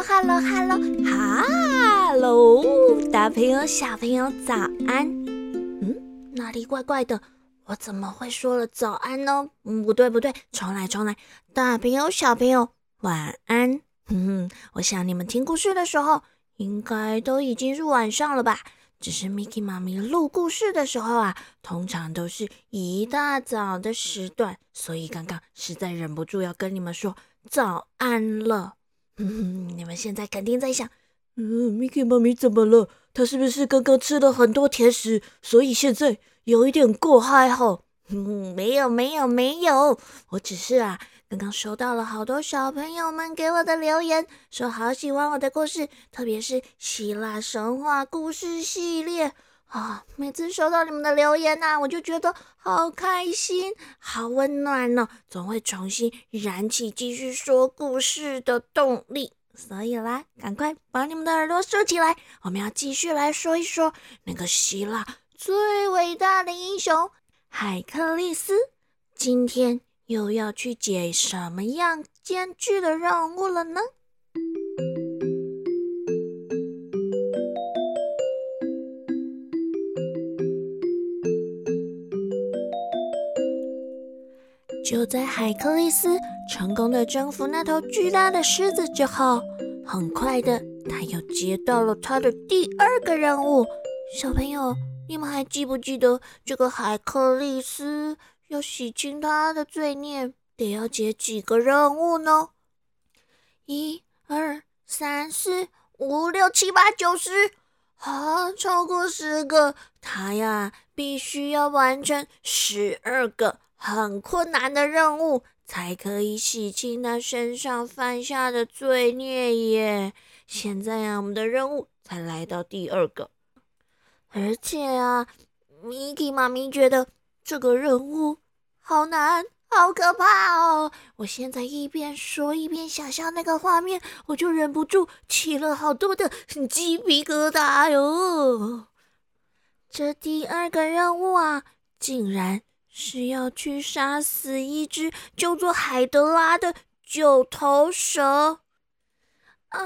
Hello，Hello，Hello，大朋友、小朋友早安。嗯，哪里怪怪的？我怎么会说了早安呢？嗯，不对不对，重来重来。大朋友、小朋友晚安。哼哼，我想你们听故事的时候，应该都已经是晚上了吧？只是 Miki 妈咪录故事的时候啊，通常都是一大早的时段，所以刚刚实在忍不住要跟你们说早安了。嗯，你们现在肯定在想，嗯，Miki 妈咪怎么了？她是不是刚刚吃了很多甜食，所以现在有一点过嗨吼？嗯，没有，没有，没有，我只是啊。刚刚收到了好多小朋友们给我的留言，说好喜欢我的故事，特别是希腊神话故事系列啊！每次收到你们的留言呐，我就觉得好开心、好温暖呢，总会重新燃起继续说故事的动力。所以啦，赶快把你们的耳朵竖起来，我们要继续来说一说那个希腊最伟大的英雄海克力斯。今天。又要去解什么样艰巨的任务了呢？就在海克利斯成功的征服那头巨大的狮子之后，很快的，他又接到了他的第二个任务。小朋友，你们还记不记得这个海克利斯？要洗清他的罪孽，得要解几个任务呢？一、二、三、四、五、六、七、八、九、十，啊，超过十个，他呀必须要完成十二个很困难的任务，才可以洗清他身上犯下的罪孽耶。现在呀，我们的任务才来到第二个，而且啊，米奇妈咪觉得。这个任务好难，好可怕哦！我现在一边说一边想象那个画面，我就忍不住起了好多的鸡皮疙瘩哟。这第二个任务啊，竟然是要去杀死一只叫做海德拉的九头蛇！啊，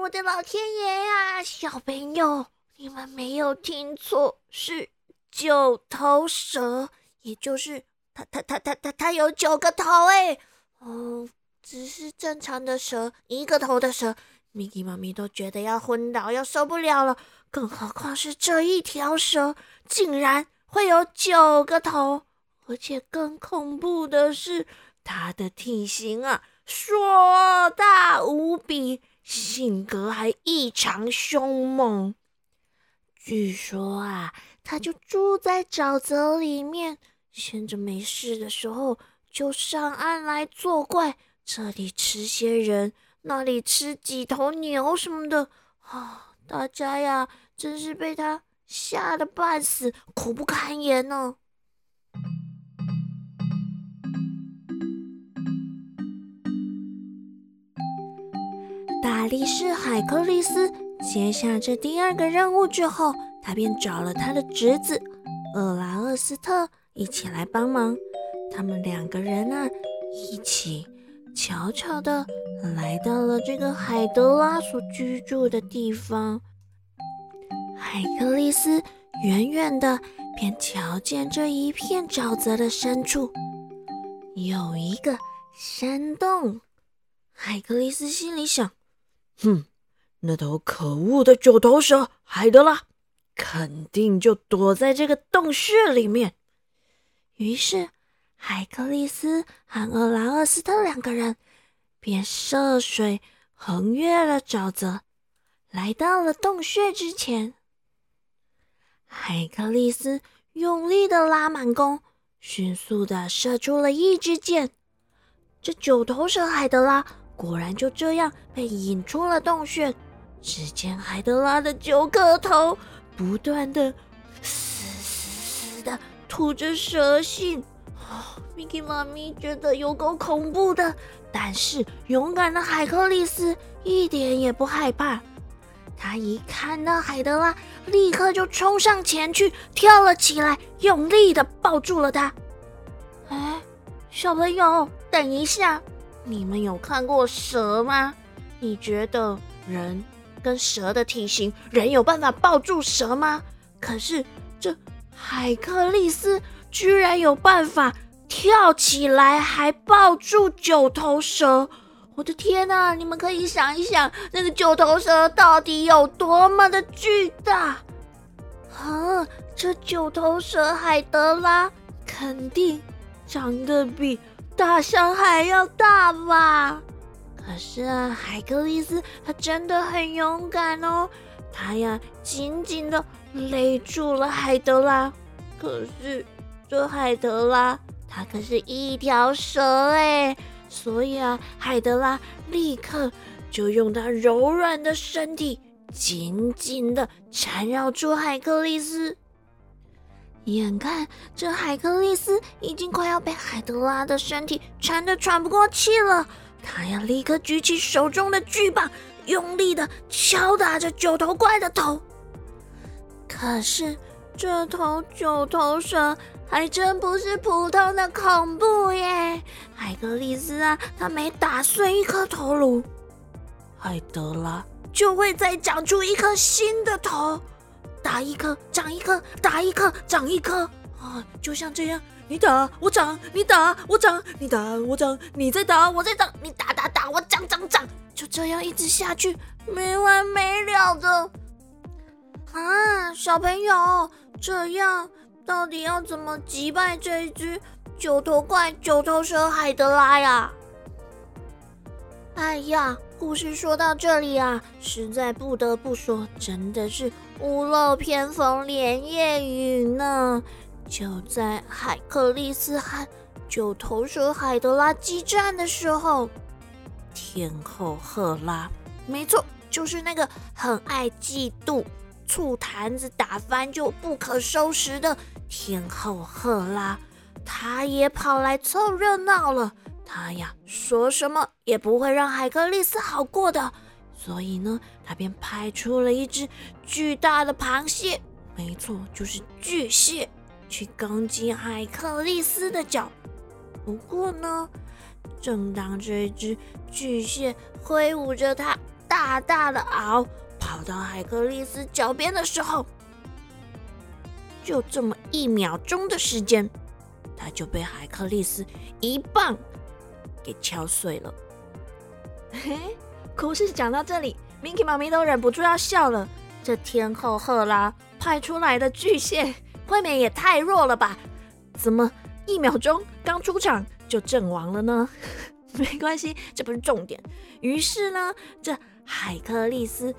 我的老天爷呀！小朋友，你们没有听错，是九头蛇。也就是它，它，它，它，它，它有九个头哎！哦，只是正常的蛇，一个头的蛇，Miki 妈咪都觉得要昏倒，要受不了了。更何况是这一条蛇，竟然会有九个头，而且更恐怖的是，它的体型啊，硕大无比，性格还异常凶猛。据说啊，它就住在沼泽里面。闲着没事的时候，就上岸来作怪，这里吃些人，那里吃几头牛什么的啊！大家呀，真是被他吓得半死，苦不堪言呢。大力士海克力斯接下这第二个任务之后，他便找了他的侄子厄拉厄斯特。一起来帮忙，他们两个人啊，一起悄悄的来到了这个海德拉所居住的地方。海克力斯远远的便瞧见这一片沼泽的深处有一个山洞。海克力斯心里想：哼，那头可恶的九头蛇海德拉肯定就躲在这个洞穴里面。于是，海克力斯和厄拉厄斯特两个人便涉水横越了沼泽，来到了洞穴之前。海克力斯用力的拉满弓，迅速的射出了一支箭。这九头蛇海德拉果然就这样被引出了洞穴。只见海德拉的九个头不断的嘶嘶嘶的。吐着蛇信，哦，Miki 妈咪觉得有够恐怖的。但是勇敢的海克力斯一点也不害怕，他一看到海德拉，立刻就冲上前去，跳了起来，用力的抱住了他。哎，小朋友，等一下，你们有看过蛇吗？你觉得人跟蛇的体型，人有办法抱住蛇吗？可是这海克利斯居然有办法跳起来，还抱住九头蛇！我的天哪！你们可以想一想，那个九头蛇到底有多么的巨大？啊，这九头蛇海德拉肯定长得比大象还要大吧？可是啊，海格力斯他真的很勇敢哦，他呀紧紧的勒住了海德拉。可是这海德拉他可是一条蛇哎。所以啊，海德拉立刻就用他柔软的身体紧紧的缠绕住海克力斯。眼看这海克力斯已经快要被海德拉的身体缠得喘不过气了，他要立刻举起手中的巨棒，用力的敲打着九头怪的头。可是这头九头蛇。还真不是普通的恐怖耶！海格力斯啊，他每打碎一颗头颅，海德拉就会再长出一颗新的头，打一颗长一颗，打一颗长一颗啊！就像这样，你打我长，你打我长，你打我长，你再打我再长，你打打打我长长长，就这样一直下去，没完没了的啊！小朋友，这样。到底要怎么击败这一只九头怪、九头蛇海德拉呀？哎呀，故事说到这里啊，实在不得不说，真的是屋漏偏逢连夜雨呢。就在海克利斯和九头蛇海德拉激战的时候，天后赫拉，没错，就是那个很爱嫉妒、醋坛子打翻就不可收拾的。天后赫拉，她也跑来凑热闹了。他呀，说什么也不会让海克力斯好过的。所以呢，他便派出了一只巨大的螃蟹，没错，就是巨蟹，去攻击海克力斯的脚。不过呢，正当这只巨蟹挥舞着它大大的螯跑到海克力斯脚边的时候，就这么一秒钟的时间，他就被海克力斯一棒给敲碎了。嘿，故事讲到这里，Minky 妈咪都忍不住要笑了。这天后赫拉派出来的巨蟹，未免也太弱了吧？怎么一秒钟刚出场就阵亡了呢？没关系，这不是重点。于是呢，这海克利斯。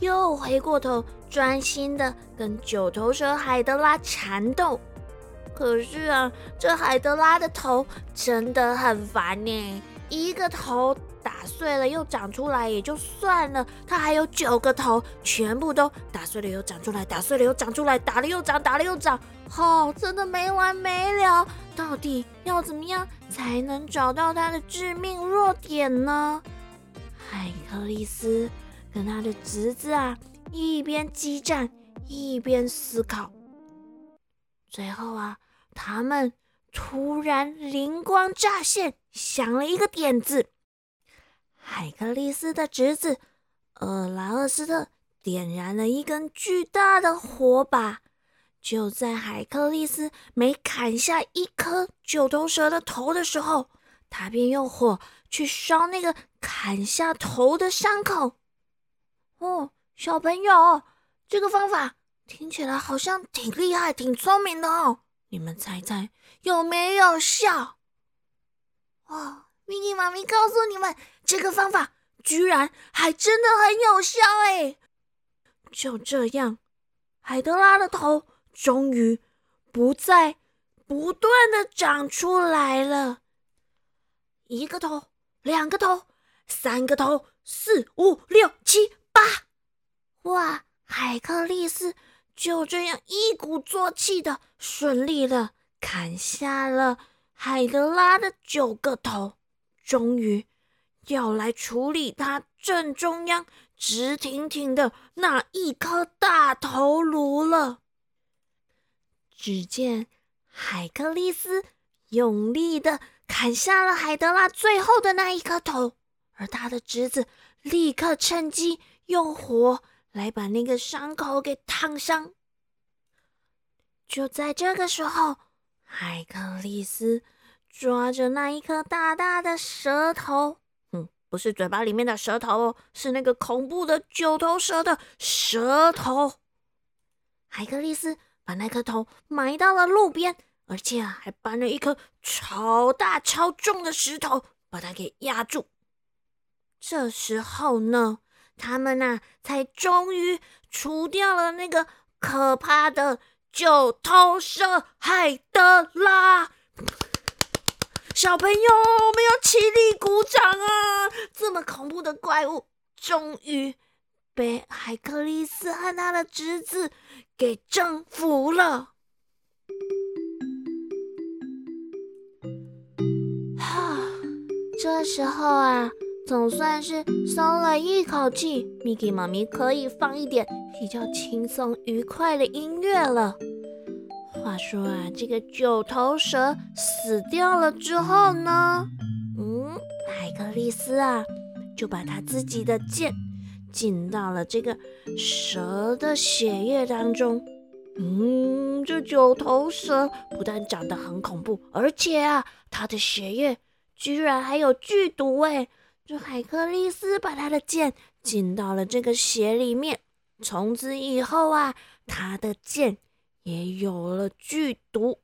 又回过头，专心的跟九头蛇海德拉缠斗。可是啊，这海德拉的头真的很烦呢。一个头打碎了又长出来也就算了，它还有九个头，全部都打碎了又长出来，打碎了又长出来，打了又长，打了又长，哦，真的没完没了。到底要怎么样才能找到它的致命弱点呢？海克利斯。跟他的侄子啊，一边激战一边思考。最后啊，他们突然灵光乍现，想了一个点子。海克利斯的侄子厄拉厄斯特点燃了一根巨大的火把，就在海克利斯每砍下一颗九头蛇的头的时候，他便用火去烧那个砍下头的伤口。哦，小朋友，这个方法听起来好像挺厉害、挺聪明的哦。你们猜猜有没有效？哦，咪咪妈咪告诉你们，这个方法居然还真的很有效哎！就这样，海德拉的头终于不再不断的长出来了，一个头，两个头，三个头，四五六七八。哇！海克利斯就这样一鼓作气的顺利的砍下了海德拉的九个头，终于要来处理他正中央直挺挺的那一颗大头颅了。只见海克利斯用力的砍下了海德拉最后的那一颗头，而他的侄子。立刻趁机用火来把那个伤口给烫伤。就在这个时候，海克利斯抓着那一颗大大的舌头，嗯，不是嘴巴里面的舌头哦，是那个恐怖的九头蛇的舌头。海克利斯把那颗头埋到了路边。而且啊，还搬了一颗超大超重的石头，把它给压住。这时候呢，他们呐，才终于除掉了那个可怕的九头蛇海德拉。小朋友，我们要起立鼓掌啊！这么恐怖的怪物，终于被海克利斯和他的侄子给征服了。这时候啊，总算是松了一口气。Miki 妈咪可以放一点比较轻松愉快的音乐了。话说啊，这个九头蛇死掉了之后呢，嗯，海克利斯啊，就把他自己的剑进到了这个蛇的血液当中。嗯，这九头蛇不但长得很恐怖，而且啊，它的血液。居然还有剧毒哎！这海克利斯把他的剑进到了这个血里面，从此以后啊，他的剑也有了剧毒，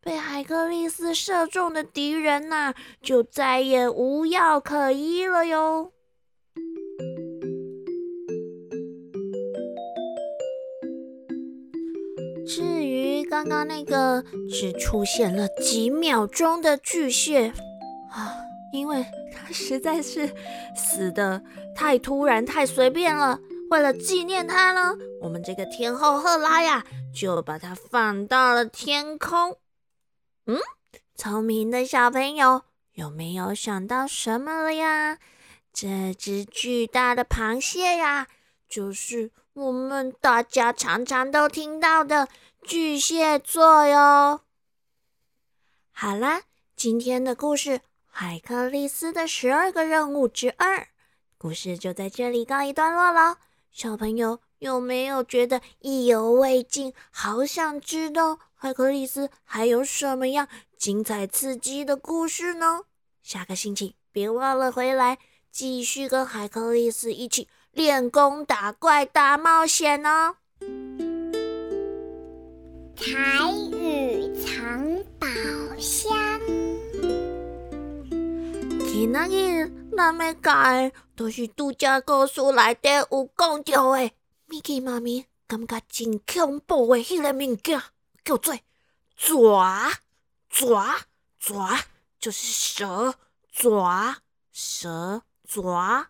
被海克利斯射中的敌人呐，就再也无药可医了哟。至于刚刚那个只出现了几秒钟的巨蟹。啊，因为他实在是死的太突然、太随便了。为了纪念他呢，我们这个天后赫拉呀，就把它放到了天空。嗯，聪明的小朋友有没有想到什么了呀？这只巨大的螃蟹呀，就是我们大家常常都听到的巨蟹座哟。好啦，今天的故事。海克利斯的十二个任务之二，故事就在这里告一段落了。小朋友有没有觉得意犹未尽？好想知道海克利斯还有什么样精彩刺激的故事呢？下个星期别忘了回来，继续跟海克利斯一起练功打怪大冒险哦！仔日咱要教的都是度假故事内底有讲到的。Miki 妈咪感觉真恐怖的迄个物件，叫做爪爪爪，就是蛇爪蛇爪。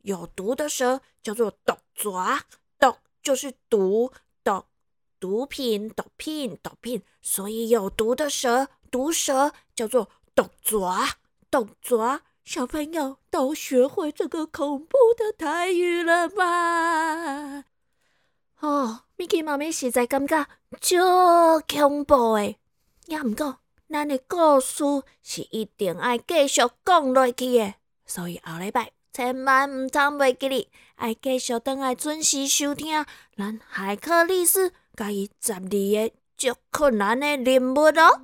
有毒的蛇叫做毒爪，毒就是毒毒毒品毒品毒品，所以有毒的蛇毒蛇叫做毒爪。动作，小朋友都学会这个恐怖的台语了吧？哦，Miki 妈咪实在感觉超恐怖诶！也毋过，咱的故事是一定爱继续讲落去诶，所以后礼拜千万毋通袂记哩，爱继续等来准时收听咱海克利斯甲伊十二个足困难的任务哦。